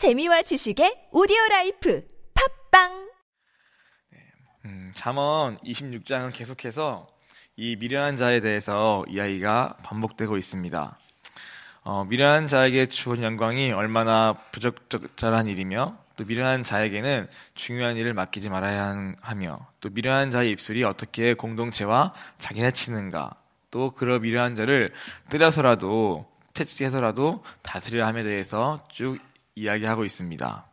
재미와 지식의 오디오 라이프 팟빵 음, 잠언 26장은 계속해서 이 미련한 자에 대해서 이야기가 반복되고 있습니다. 어, 미련한 자에게 주는 영광이 얼마나 부적절한 일이며 또 미련한 자에게는 중요한 일을 맡기지 말아야 하며 또 미련한 자의 입술이 어떻게 공동체와 자기를 해치는가 또 그런 미련한 자를 때려서라도 채찍해서라도 다스려야 함에 대해서 쭉 이야기하고 있습니다.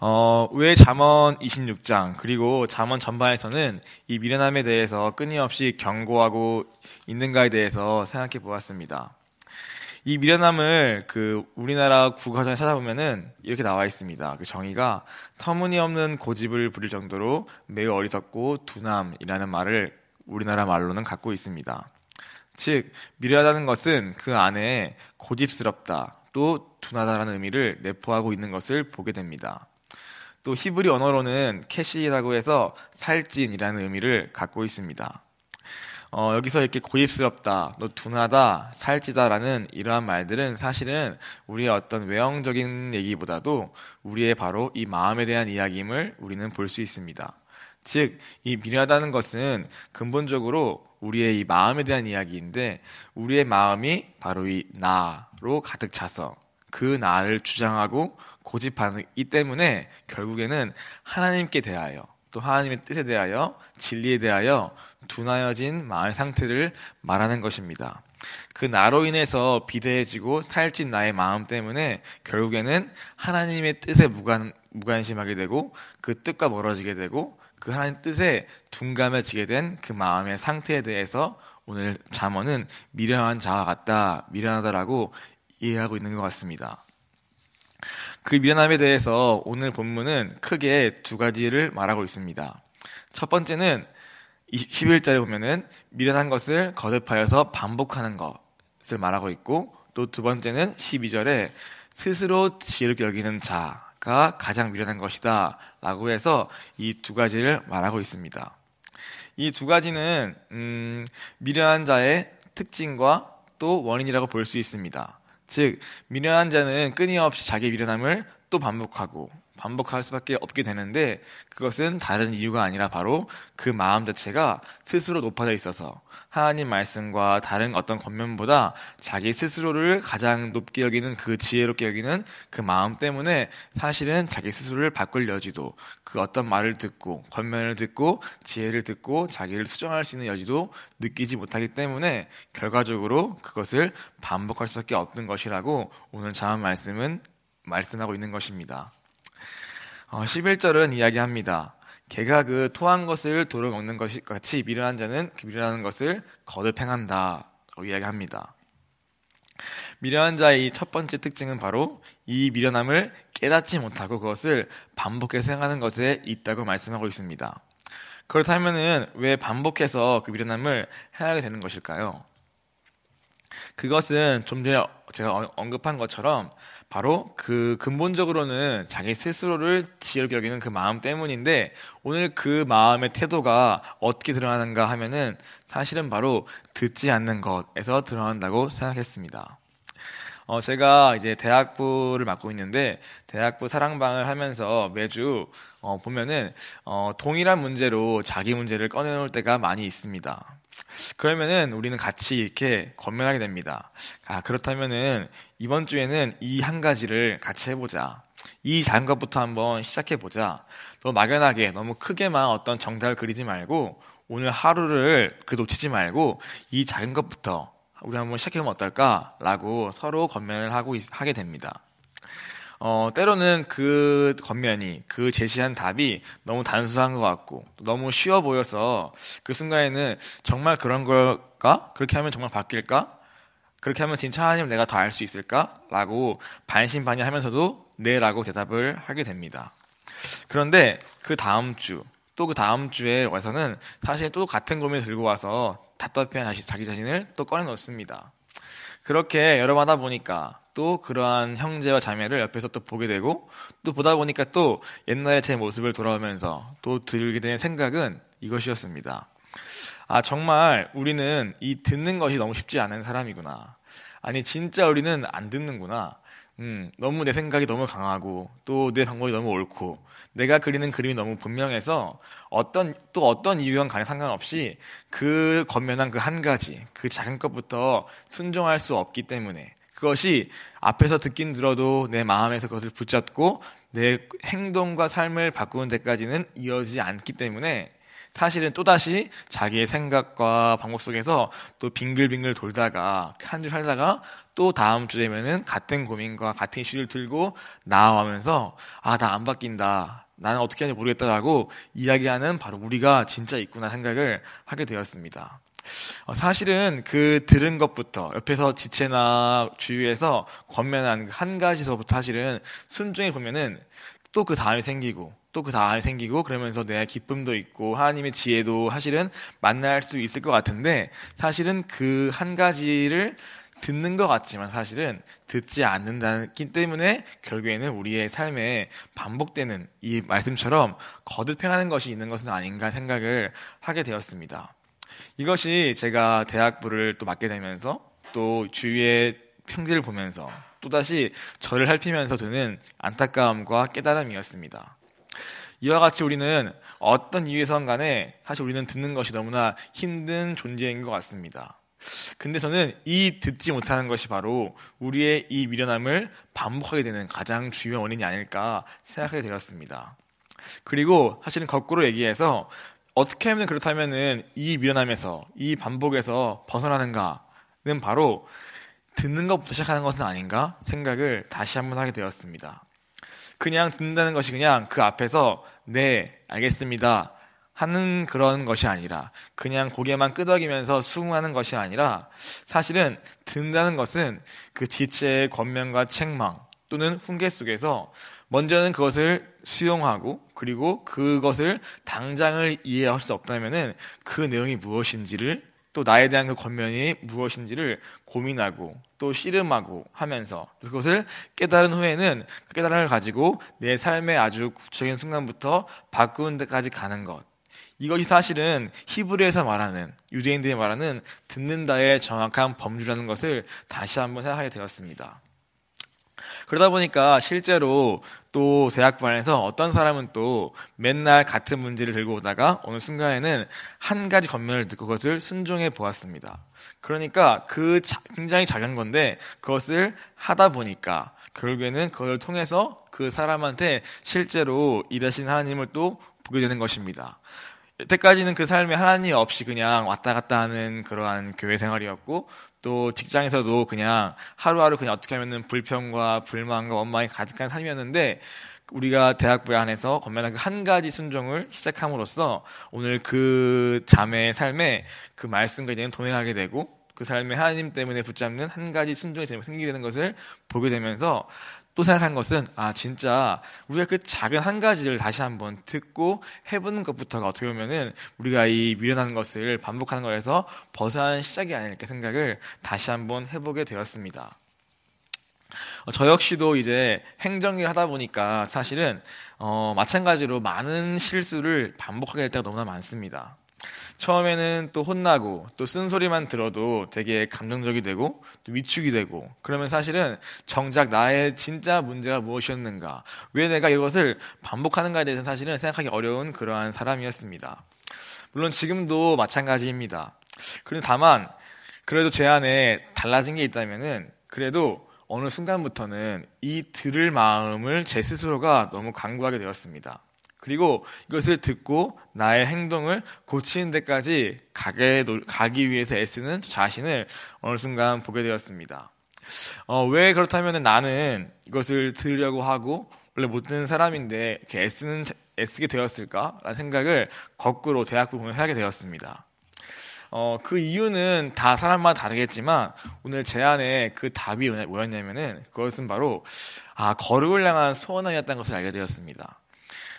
어, 왜 잠언 26장 그리고 잠언 전반에서는 이 미련함에 대해서 끊임없이 경고하고 있는가에 대해서 생각해 보았습니다. 이 미련함을 그 우리나라 국어전에 찾아보면은 이렇게 나와 있습니다. 그 정의가 터무니없는 고집을 부릴 정도로 매우 어리석고 두남이라는 말을 우리나라 말로는 갖고 있습니다. 즉 미련하다는 것은 그 안에 고집스럽다 또 둔하다라는 의미를 내포하고 있는 것을 보게 됩니다. 또 히브리 언어로는 캐시라고 해서 살찐이라는 의미를 갖고 있습니다. 어, 여기서 이렇게 고집스럽다, 또 둔하다, 살찌다라는 이러한 말들은 사실은 우리의 어떤 외형적인 얘기보다도 우리의 바로 이 마음에 대한 이야기임을 우리는 볼 수 있습니다. 즉, 이 미련하다는 것은 근본적으로 우리의 이 마음에 대한 이야기인데, 우리의 마음이 바로 이 나로 가득 차서 그 나를 주장하고 고집하기 때문에 결국에는 하나님께 대하여 또 하나님의 뜻에 대하여 진리에 대하여 둔하여진 마음의 상태를 말하는 것입니다. 그 나로 인해서 비대해지고 살찐 나의 마음 때문에 결국에는 하나님의 뜻에 무관, 무관심하게 되고 그 뜻과 멀어지게 되고 그 하나님 뜻에 둔감해지게 된 그 마음의 상태에 대해서 오늘 잠언은 미련한 자와 같다, 미련하다라고 이해하고 있는 것 같습니다. 그 미련함에 대해서 오늘 본문은 크게 두 가지를 말하고 있습니다. 첫 번째는 11절에 보면은 미련한 것을 거듭하여서 반복하는 것을 말하고 있고 또 두 번째는 12절에 스스로 지혜롭게 여기는 자가 가장 미련한 것이다 라고 해서 이 두 가지를 말하고 있습니다. 이 두 가지는 음, 미련한 자의 특징과 또 원인이라고 볼 수 있습니다. 즉 미련한 자는 끊임없이 자기 미련함을 또 반복하고 반복할 수밖에 없게 되는데 그것은 다른 이유가 아니라 바로 그 마음 자체가 스스로 높아져 있어서 하나님 말씀과 다른 어떤 겉면보다 자기 스스로를 가장 높게 여기는 그 지혜롭게 여기는 그 마음 때문에 사실은 자기 스스로를 바꿀 여지도 그 어떤 말을 듣고 겉면을 듣고 지혜를 듣고 자기를 수정할 수 있는 여지도 느끼지 못하기 때문에 결과적으로 그것을 반복할 수밖에 없는 것이라고 오늘 자한 말씀은 말씀하고 있는 것입니다. 어, 11절은 이야기합니다. 개가 그 토한 것을 도로 먹는 것이 같이 미련한 자는 그 미련한 것을 거듭 행한다. 이야기합니다. 미련한 자의 첫 번째 특징은 바로 이 미련함을 깨닫지 못하고 그것을 반복해서 행하는 것에 있다고 말씀하고 있습니다. 그렇다면은 왜 반복해서 그 미련함을 행하게 되는 것일까요? 그것은 좀 전에 제가 언급한 것처럼 바로 그 근본적으로는 자기 스스로를 지혜롭게 여기는 그 마음 때문인데 오늘 그 마음의 태도가 어떻게 드러나는가 하면은 사실은 바로 듣지 않는 것에서 드러난다고 생각했습니다. 어, 제가 이제 대학부를 맡고 있는데 대학부 사랑방을 하면서 매주 어, 보면은 어, 동일한 문제로 자기 문제를 꺼내놓을 때가 많이 있습니다. 그러면은 우리는 같이 이렇게 건면하게 됩니다. 아, 그렇다면은 이번 주에는 이 한 가지를 같이 해보자. 이 작은 것부터 한번 시작해보자. 너 막연하게 너무 크게만 어떤 정답을 그리지 말고 오늘 하루를 그 놓치지 말고 이 작은 것부터 우리 한번 시작해보면 어떨까라고 서로 건면을 하고 하게 됩니다. 어, 때로는 그 겉면이, 그 제시한 답이 너무 단순한 것 같고, 너무 쉬워 보여서 그 순간에는 정말 그런 걸까? 그렇게 하면 정말 바뀔까? 그렇게 하면 진짜 하나님 내가 더 알 수 있을까? 라고 반신반의 하면서도 네 라고 대답을 하게 됩니다. 그런데 그 다음 주, 또 그 다음 주에 와서는 사실 또 같은 고민을 들고 와서 답답해 자기 자신을 또 꺼내놓습니다. 그렇게 여러 번 하다 보니까 또 그러한 형제와 자매를 옆에서 또 보게 되고 또 보다 보니까 또 옛날의 제 모습을 돌아오면서 또 들게 된 생각은 이것이었습니다. 아, 정말 우리는 이 듣는 것이 너무 쉽지 않은 사람이구나. 아니, 진짜 우리는 안 듣는구나. 음, 너무 내 생각이 너무 강하고 또 내 방법이 너무 옳고 내가 그리는 그림이 너무 분명해서 어떤 또 어떤 이유건 간에 상관없이 그 겉면한 그 한 가지 그 작은 것부터 순종할 수 없기 때문에 그것이 앞에서 듣긴 들어도 내 마음에서 그것을 붙잡고 내 행동과 삶을 바꾸는 데까지는 이어지지 않기 때문에 사실은 또다시 자기의 생각과 방법 속에서 또 빙글빙글 돌다가 한 주 살다가 또 다음 주 되면은 같은 고민과 같은 이슈를 들고 나와면서 아, 나 안 바뀐다. 나는 어떻게 하는지 모르겠다라고 이야기하는 바로 우리가 진짜 있구나 생각을 하게 되었습니다. 어, 사실은 그 들은 것부터 옆에서 지체나 주위에서 권면한 한 가지서부터 사실은 순종해 보면은 또 그 다음이 생기고 또 그 다음이 생기고 그러면서 내 기쁨도 있고 하나님의 지혜도 사실은 만날 수 있을 것 같은데 사실은 그 한 가지를 듣는 것 같지만 사실은 듣지 않는다기 때문에 결국에는 우리의 삶에 반복되는 이 말씀처럼 거듭 행하는 것이 있는 것은 아닌가 생각을 하게 되었습니다. 이것이 제가 대학부를 또 맡게 되면서 또 주위의 평지를 보면서 또다시 저를 살피면서 드는 안타까움과 깨달음이었습니다. 이와 같이 우리는 어떤 이유에선 간에 사실 우리는 듣는 것이 너무나 힘든 존재인 것 같습니다. 근데 저는 이 듣지 못하는 것이 바로 우리의 이 미련함을 반복하게 되는 가장 중요한 원인이 아닐까 생각하게 되었습니다. 그리고 사실은 거꾸로 얘기해서 어떻게 하면 그렇다면은 이 미련함에서 이 반복에서 벗어나는가는 바로 듣는 것부터 시작하는 것은 아닌가 생각을 다시 한번 하게 되었습니다. 그냥 듣는다는 것이 그냥 그 앞에서 네 알겠습니다 하는 그런 것이 아니라 그냥 고개만 끄덕이면서 수긍하는 것이 아니라 사실은 듣는다는 것은 그 지체의 권면과 책망 또는 훈계 속에서 먼저는 그것을 수용하고 그리고 그것을 당장을 이해할 수 없다면은 그 내용이 무엇인지를 또 나에 대한 그 권면이 무엇인지를 고민하고 또 씨름하고 하면서 그것을 깨달은 후에는 그 깨달음을 가지고 내 삶의 아주 구체적인 순간부터 바꾸는 데까지 가는 것. 이것이 사실은 히브리에서 말하는 유대인들이 말하는 듣는다의 정확한 범주라는 것을 다시 한번 생각하게 되었습니다. 그러다 보니까 실제로 또 대학반에서 어떤 사람은 또 맨날 같은 문제를 들고 오다가 어느 순간에는 한 가지 겉면을 듣고 그것을 순종해 보았습니다. 그러니까 그 굉장히 작은 건데 그것을 하다 보니까 결국에는 그걸 통해서 그 사람한테 실제로 일하신 하나님을 또 보게 되는 것입니다. 여태까지는 그 삶에 하나님 없이 그냥 왔다 갔다 하는 그러한 교회 생활이었고 또 직장에서도 그냥 하루하루 그냥 어떻게 하면은 불평과 불만과 원망이 가득한 삶이었는데 우리가 대학부에 안에서 건면한 그 한 가지 순종을 시작함으로써 오늘 그 자매의 삶에 그 말씀과 이제는 동행하게 되고 그 삶에 하나님 때문에 붙잡는 한 가지 순종이 생기게 되는 것을 보게 되면서 또 생각한 것은 아 진짜 우리가 그 작은 한 가지를 다시 한번 듣고 해보는 것부터가 어떻게 보면은 우리가 이 미련한 것을 반복하는 것에서 벗어나는 시작이 아닐까 생각을 다시 한번 해보게 되었습니다. 어, 저 역시도 이제 행정일 하다 보니까 사실은 어, 마찬가지로 많은 실수를 반복하게 될 때가 너무나 많습니다. 처음에는 또 혼나고 또 쓴소리만 들어도 되게 감정적이 되고 또 위축이 되고 그러면 사실은 정작 나의 진짜 문제가 무엇이었는가 왜 내가 이것을 반복하는가에 대해서 사실은 생각하기 어려운 그러한 사람이었습니다. 물론 지금도 마찬가지입니다. 그런데 다만 그래도 제 안에 달라진 게 있다면은 그래도 어느 순간부터는 이 들을 마음을 제 스스로가 너무 강구하게 되었습니다. 그리고 이것을 듣고 나의 행동을 고치는 데까지 가게, 가기 위해서 애쓰는 자신을 어느 순간 보게 되었습니다. 어, 왜 그렇다면 나는 이것을 들으려고 하고 원래 못 듣는 사람인데 이렇게 애쓰는, 애쓰게 되었을까라는 생각을 거꾸로 대학부 보면 하게 되었습니다. 어, 그 이유는 다 사람마다 다르겠지만 오늘 제 안에 그 답이 뭐였냐면은 그것은 바로 아, 거룩을 향한 소원이었다는 것을 알게 되었습니다.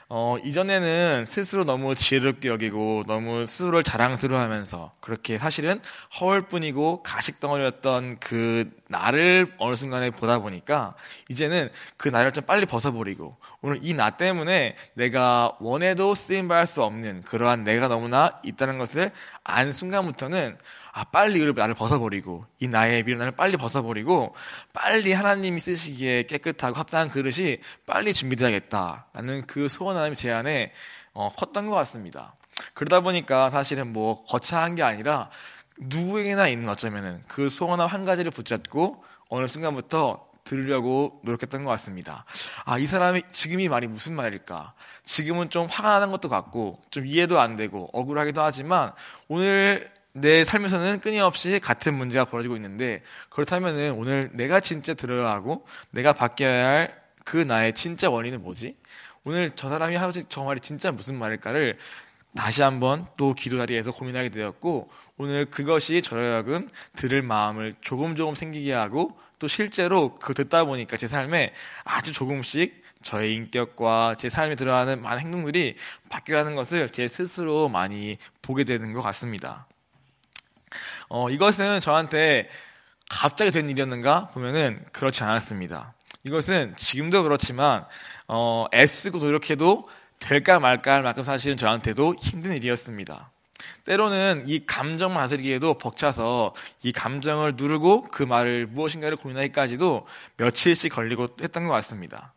어, 이전에는 스스로 너무 지혜롭게 여기고 너무 스스로를 자랑스러워하면서 그렇게 사실은 허울뿐이고 가식덩어리였던 그 나를 어느 순간에 보다 보니까 이제는 그 나를 좀 빨리 벗어버리고 오늘 이 나 때문에 내가 원해도 쓰임 받을 수 없는 그러한 내가 너무나 있다는 것을 안 순간부터는 아 빨리 이걸 나를 벗어버리고 이 나의 미련함을 빨리 벗어버리고 빨리 하나님이 쓰시기에 깨끗하고 합당한 그릇이 빨리 준비돼야겠다라는 그 소원 하나님의 제안에 어, 컸던 것 같습니다. 그러다 보니까 사실은 뭐 거창한 게 아니라 누구에게나 있는 어쩌면은 그 소원함 한 가지를 붙잡고 어느 순간부터 들으려고 노력했던 것 같습니다. 아, 이 사람이 지금 이 말이 무슨 말일까? 지금은 좀 화가 나는 것도 같고, 좀 이해도 안 되고, 억울하기도 하지만, 오늘 내 삶에서는 끊임없이 같은 문제가 벌어지고 있는데, 그렇다면은 오늘 내가 진짜 들어야 하고, 내가 바뀌어야 할 그 나의 진짜 원인은 뭐지? 오늘 저 사람이 하지 저 말이 진짜 무슨 말일까를 다시 한번 또 기도 자리에서 고민하게 되었고 오늘 그것이 저여하금 들을 마음을 조금 조금 생기게 하고 또 실제로 그 듣다 보니까 제 삶에 아주 조금씩 저의 인격과 제 삶에 들어가는 많은 행동들이 바뀌어가는 것을 제 스스로 많이 보게 되는 것 같습니다. 어, 이것은 저한테 갑자기 된 일이었는가 보면은 그렇지 않았습니다. 이것은 지금도 그렇지만 어, 애쓰고 노력해도 될까 말까 할 만큼 사실은 저한테도 힘든 일이었습니다. 때로는 이 감정 마스리기에도 벅차서 이 감정을 누르고 그 말을 무엇인가를 고민하기까지도 며칠씩 걸리고 했던 것 같습니다.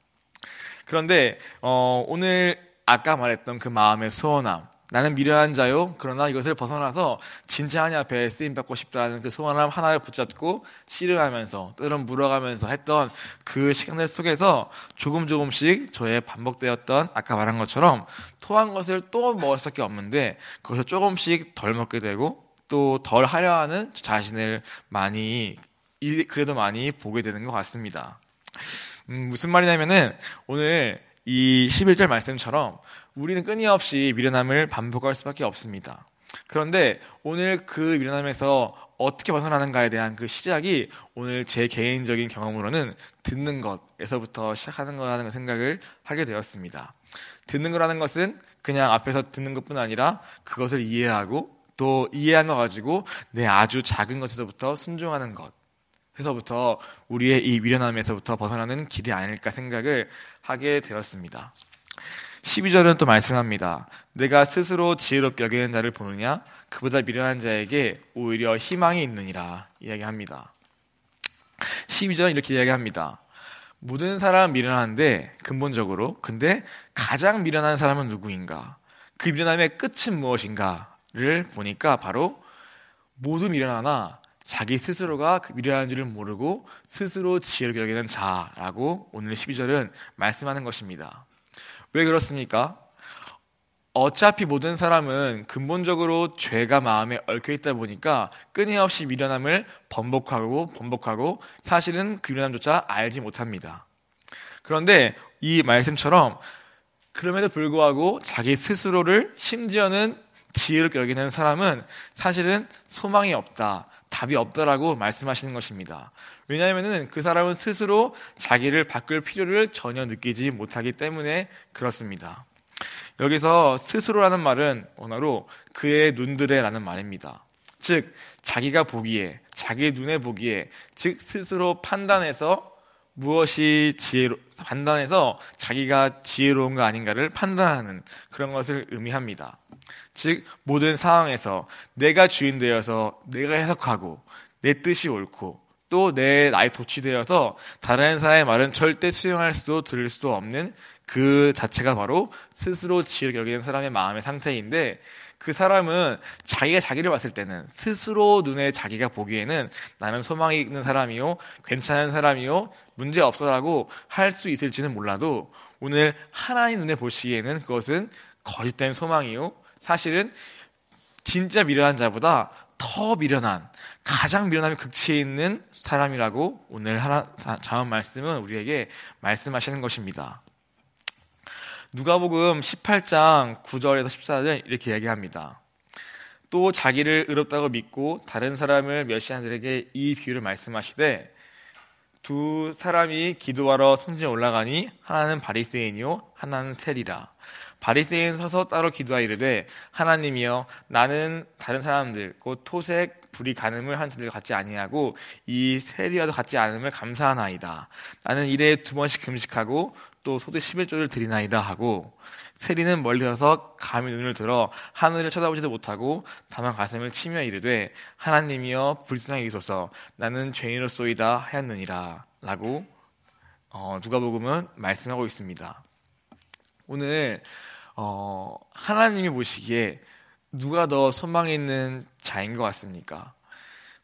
그런데 어, 오늘 아까 말했던 그 마음의 소원함, 나는 미련한 자요. 그러나 이것을 벗어나서 진짜 하나님 앞에 쓰임 받고 싶다는 그 소원함 하나를 붙잡고 씨름하면서 때론 물어가면서 했던 그 시간들 속에서 조금 조금씩 저의 반복되었던 아까 말한 것처럼 토한 것을 또 먹을 수밖에 없는데 그것을 조금씩 덜 먹게 되고 또 덜 하려 하는 자신을 많이 그래도 많이 보게 되는 것 같습니다. 음, 무슨 말이냐면은 오늘 이 11절 말씀처럼 우리는 끊임없이 미련함을 반복할 수밖에 없습니다. 그런데 오늘 그 미련함에서 어떻게 벗어나는가에 대한 그 시작이 오늘 제 개인적인 경험으로는 듣는 것에서부터 시작하는 거라는 생각을 하게 되었습니다. 듣는 거라는 것은 그냥 앞에서 듣는 것뿐 아니라 그것을 이해하고 또 이해한 거 가지고 내 아주 작은 것에서부터 순종하는 것. 해서부터 우리의 이 미련함에서부터 벗어나는 길이 아닐까 생각을 하게 되었습니다. 12절은 또 말씀합니다. 내가 스스로 지혜롭게 여기는 자를 보느냐? 그보다 미련한 자에게 오히려 희망이 있느니라. 이야기합니다. 12절은 이렇게 이야기합니다. 모든 사람은 미련한데, 근본적으로. 근데 가장 미련한 사람은 누구인가? 그 미련함의 끝은 무엇인가를 보니까 바로 모두 미련하나 자기 스스로가 그 미련한 줄을 모르고 스스로 지혜롭게 여기는 자라고 오늘 12절은 말씀하는 것입니다. 왜 그렇습니까? 어차피 모든 사람은 근본적으로 죄가 마음에 얽혀 있다 보니까 끊임없이 미련함을 번복하고 번복하고 사실은 그 미련함조차 알지 못합니다. 그런데 이 말씀처럼 그럼에도 불구하고 자기 스스로를 심지어는 지혜롭게 여기는 사람은 사실은 소망이 없다. 답이 없다라고 말씀하시는 것입니다. 왜냐하면 그 사람은 스스로 자기를 바꿀 필요를 전혀 느끼지 못하기 때문에 그렇습니다. 여기서 스스로라는 말은 원어로 그의 눈들에라는 말입니다. 즉 자기가 보기에 자기 눈에 보기에 즉 스스로 판단해서 무엇이 지혜로 판단해서 자기가 지혜로운가 아닌가를 판단하는 그런 것을 의미합니다. 즉 모든 상황에서 내가 주인 되어서 내가 해석하고 내 뜻이 옳고 또 내 나에 도취되어서 다른 사람의 말은 절대 수용할 수도 들을 수도 없는 그 자체가 바로 스스로 지혜를 여기는 사람의 마음의 상태인데 그 사람은 자기가 자기를 봤을 때는 스스로 눈에 자기가 보기에는 나는 소망이 있는 사람이요, 괜찮은 사람이요, 문제 없어라고 할 수 있을지는 몰라도 오늘 하나님 눈에 보시기에는 그것은 거짓된 소망이요, 사실은 진짜 미련한 자보다 더 미련한 가장 미련함의 극치에 있는 사람이라고 오늘 하나 자언 말씀은 우리에게 말씀하시는 것입니다. 누가복음 18장 9절에서 14절 이렇게 얘기합니다. 또 자기를 의롭다고 믿고 다른 사람을 멸시한 자들에게 이 비유를 말씀하시되 두 사람이 기도하러 성전에 올라가니 하나는 바리새인이요 하나는 세리라 바리새인 서서 따로 기도하 이르되 하나님이여 나는 다른 사람들 곧 토색 불이 가늠을 한 자들 같지 아니하고 이 세리와도 같지 않음을 감사하나이다. 나는 일에 두 번씩 금식하고 또 소득 11조를 드리나이다 하고 세리는 멀리서 감히 눈을 들어 하늘을 쳐다보지도 못하고 다만 가슴을 치며 이르되 하나님이여 불쌍히 여기소서 나는 죄인으로소이다 하였느니라 라고 어, 누가복음은 말씀하고 있습니다. 오늘 어, 하나님이 보시기에 누가 더 소망이 있는 자인 것 같습니까?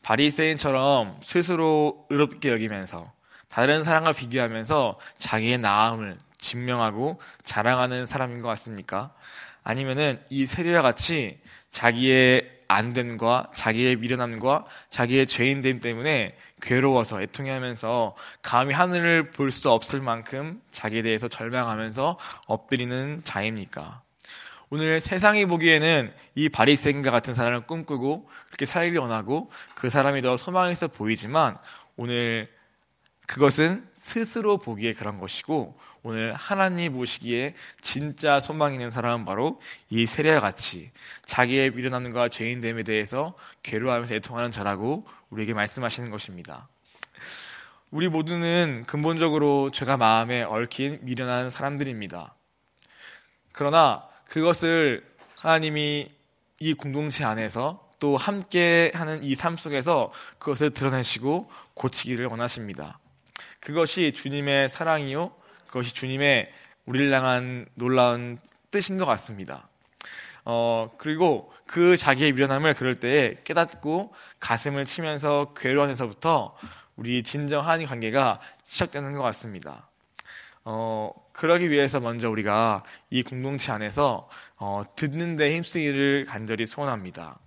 바리새인처럼 스스로 의롭게 여기면서 다른 사람과 비교하면서 자기의 나음을 증명하고 자랑하는 사람인 것 같습니까? 아니면은 이 세리와 같이 자기의 안됨과 자기의 미련함과 자기의 죄인됨 때문에 괴로워서 애통해하면서 감히 하늘을 볼 수 없을 만큼 자기에 대해서 절망하면서 엎드리는 자입니까? 오늘 세상이 보기에는 이 바리새인과 같은 사람을 꿈꾸고 그렇게 살기 원하고 그 사람이 더 소망이 있어 보이지만 오늘 그것은 스스로 보기에 그런 것이고 오늘 하나님 보시기에 진짜 소망 있는 사람은 바로 이 세례와 같이 자기의 미련함과 죄인됨에 대해서 괴로워하면서 애통하는 자라고 우리에게 말씀하시는 것입니다. 우리 모두는 근본적으로 죄가 마음에 얽힌 미련한 사람들입니다. 그러나 그것을 하나님이 이 공동체 안에서 또 함께 하는 이 삶 속에서 그것을 드러내시고 고치기를 원하십니다. 그것이 주님의 사랑이요. 그것이 주님의 우리를 향한 놀라운 뜻인 것 같습니다. 어, 그리고 그 자기의 미련함을 그럴 때에 깨닫고 가슴을 치면서 괴로워해서부터 우리 진정 하나님 관계가 시작되는 것 같습니다. 어, 그러기 위해서 먼저 우리가 이 공동체 안에서 어, 듣는 데 힘쓰기를 간절히 소원합니다.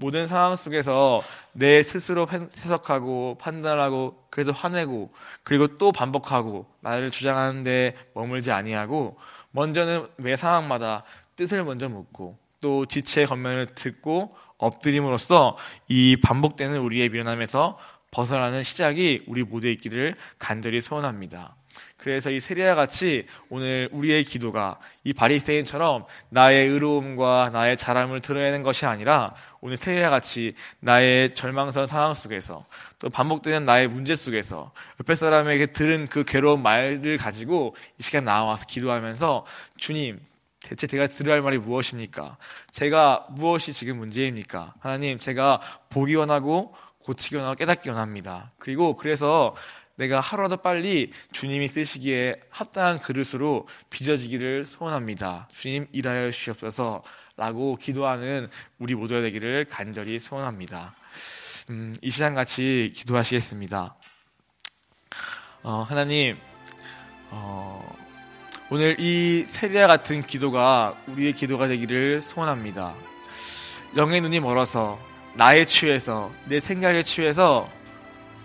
모든 상황 속에서 내 스스로 해석하고 판단하고 그래서 화내고 그리고 또 반복하고 나를 주장하는데 머물지 아니하고 먼저는 매 상황마다 뜻을 먼저 묻고 또 지체의 겉면을 듣고 엎드림으로써 이 반복되는 우리의 미련함에서 벗어나는 시작이 우리 모두의 있기를 간절히 소원합니다. 그래서 이 세리와 같이 오늘 우리의 기도가 이 바리새인처럼 나의 의로움과 나의 자랑을 드러내는 것이 아니라 오늘 세리와 같이 나의 절망스러운 상황 속에서 또 반복되는 나의 문제 속에서 옆에 사람에게 들은 그 괴로운 말을 가지고 이 시간 나와서 기도하면서 주님 대체 제가 들어야 할 말이 무엇입니까? 제가 무엇이 지금 문제입니까? 하나님, 제가 보기 원하고 고치기 원하고 깨닫기 원합니다. 그리고 그래서 내가 하루라도 빨리 주님이 쓰시기에 합당한 그릇으로 빚어지기를 소원합니다. 주님 일하여 주시옵소서 라고 기도하는 우리 모두가 되기를 간절히 소원합니다. 음, 이 시간 같이 기도하시겠습니다. 어, 하나님, 어, 오늘 이 세리와 같은 기도가 우리의 기도가 되기를 소원합니다. 영의 눈이 멀어서 나의 취해서 내 생각에 취해서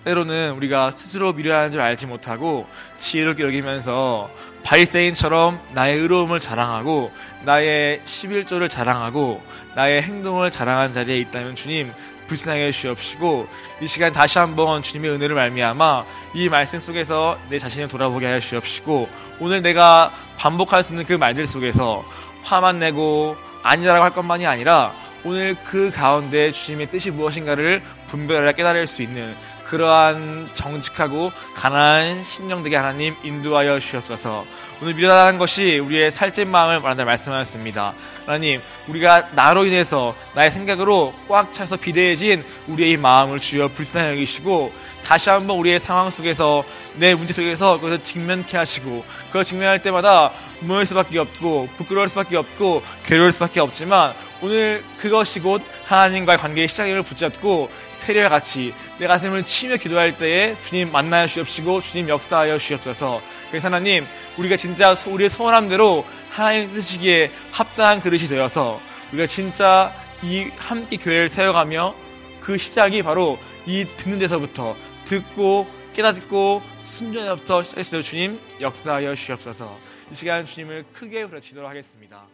때로는 우리가 스스로 미련한 줄 알지 못하고 지혜롭게 여기면서 바리새인처럼 나의 의로움을 자랑하고 나의 11조를 자랑하고 나의 행동을 자랑한 자리에 있다면 주님 불쌍하게 주시옵시고 이 시간 다시 한번 주님의 은혜를 말미암아 이 말씀 속에서 내 자신을 돌아보게 하여 주옵시고 오늘 내가 반복할 수 있는 그 말들 속에서 화만 내고 아니라고 할 것만이 아니라 오늘 그 가운데 주님의 뜻이 무엇인가를 분별하여 깨달을 수 있는 그러한 정직하고 가난한 심령되게 하나님 인도하여 주시옵소서. 오늘 미련한 것이 우리의 살찐 마음을 말한다 말씀하셨습니다. 하나님, 우리가 나로 인해서 나의 생각으로 꽉 차서 비대해진 우리의 마음을 주여 불쌍히 여기시고 다시 한번 우리의 상황 속에서 내 문제 속에서 그것을 직면케 하시고 그걸 직면할 때마다 무너질 수밖에 없고 부끄러울 수밖에 없고 괴로울 수밖에 없지만 오늘 그것이 곧 하나님과의 관계의 시작임을 붙잡고 세례와 같이 내 가슴을 치며 기도할 때에 주님 만나여 주옵시고 주님 역사하여 주옵소서. 그래서 하나님 우리가 진짜 우리의 소원한 대로 하나님 쓰시기에 합당한 그릇이 되어서 우리가 진짜 이 함께 교회를 세워가며 그 시작이 바로 이 듣는 데서부터 듣고 깨닫고 순전에부터 시작했어요. 주님 역사하여 주옵소서. 이 시간 주님을 크게 부르짖도록 하겠습니다.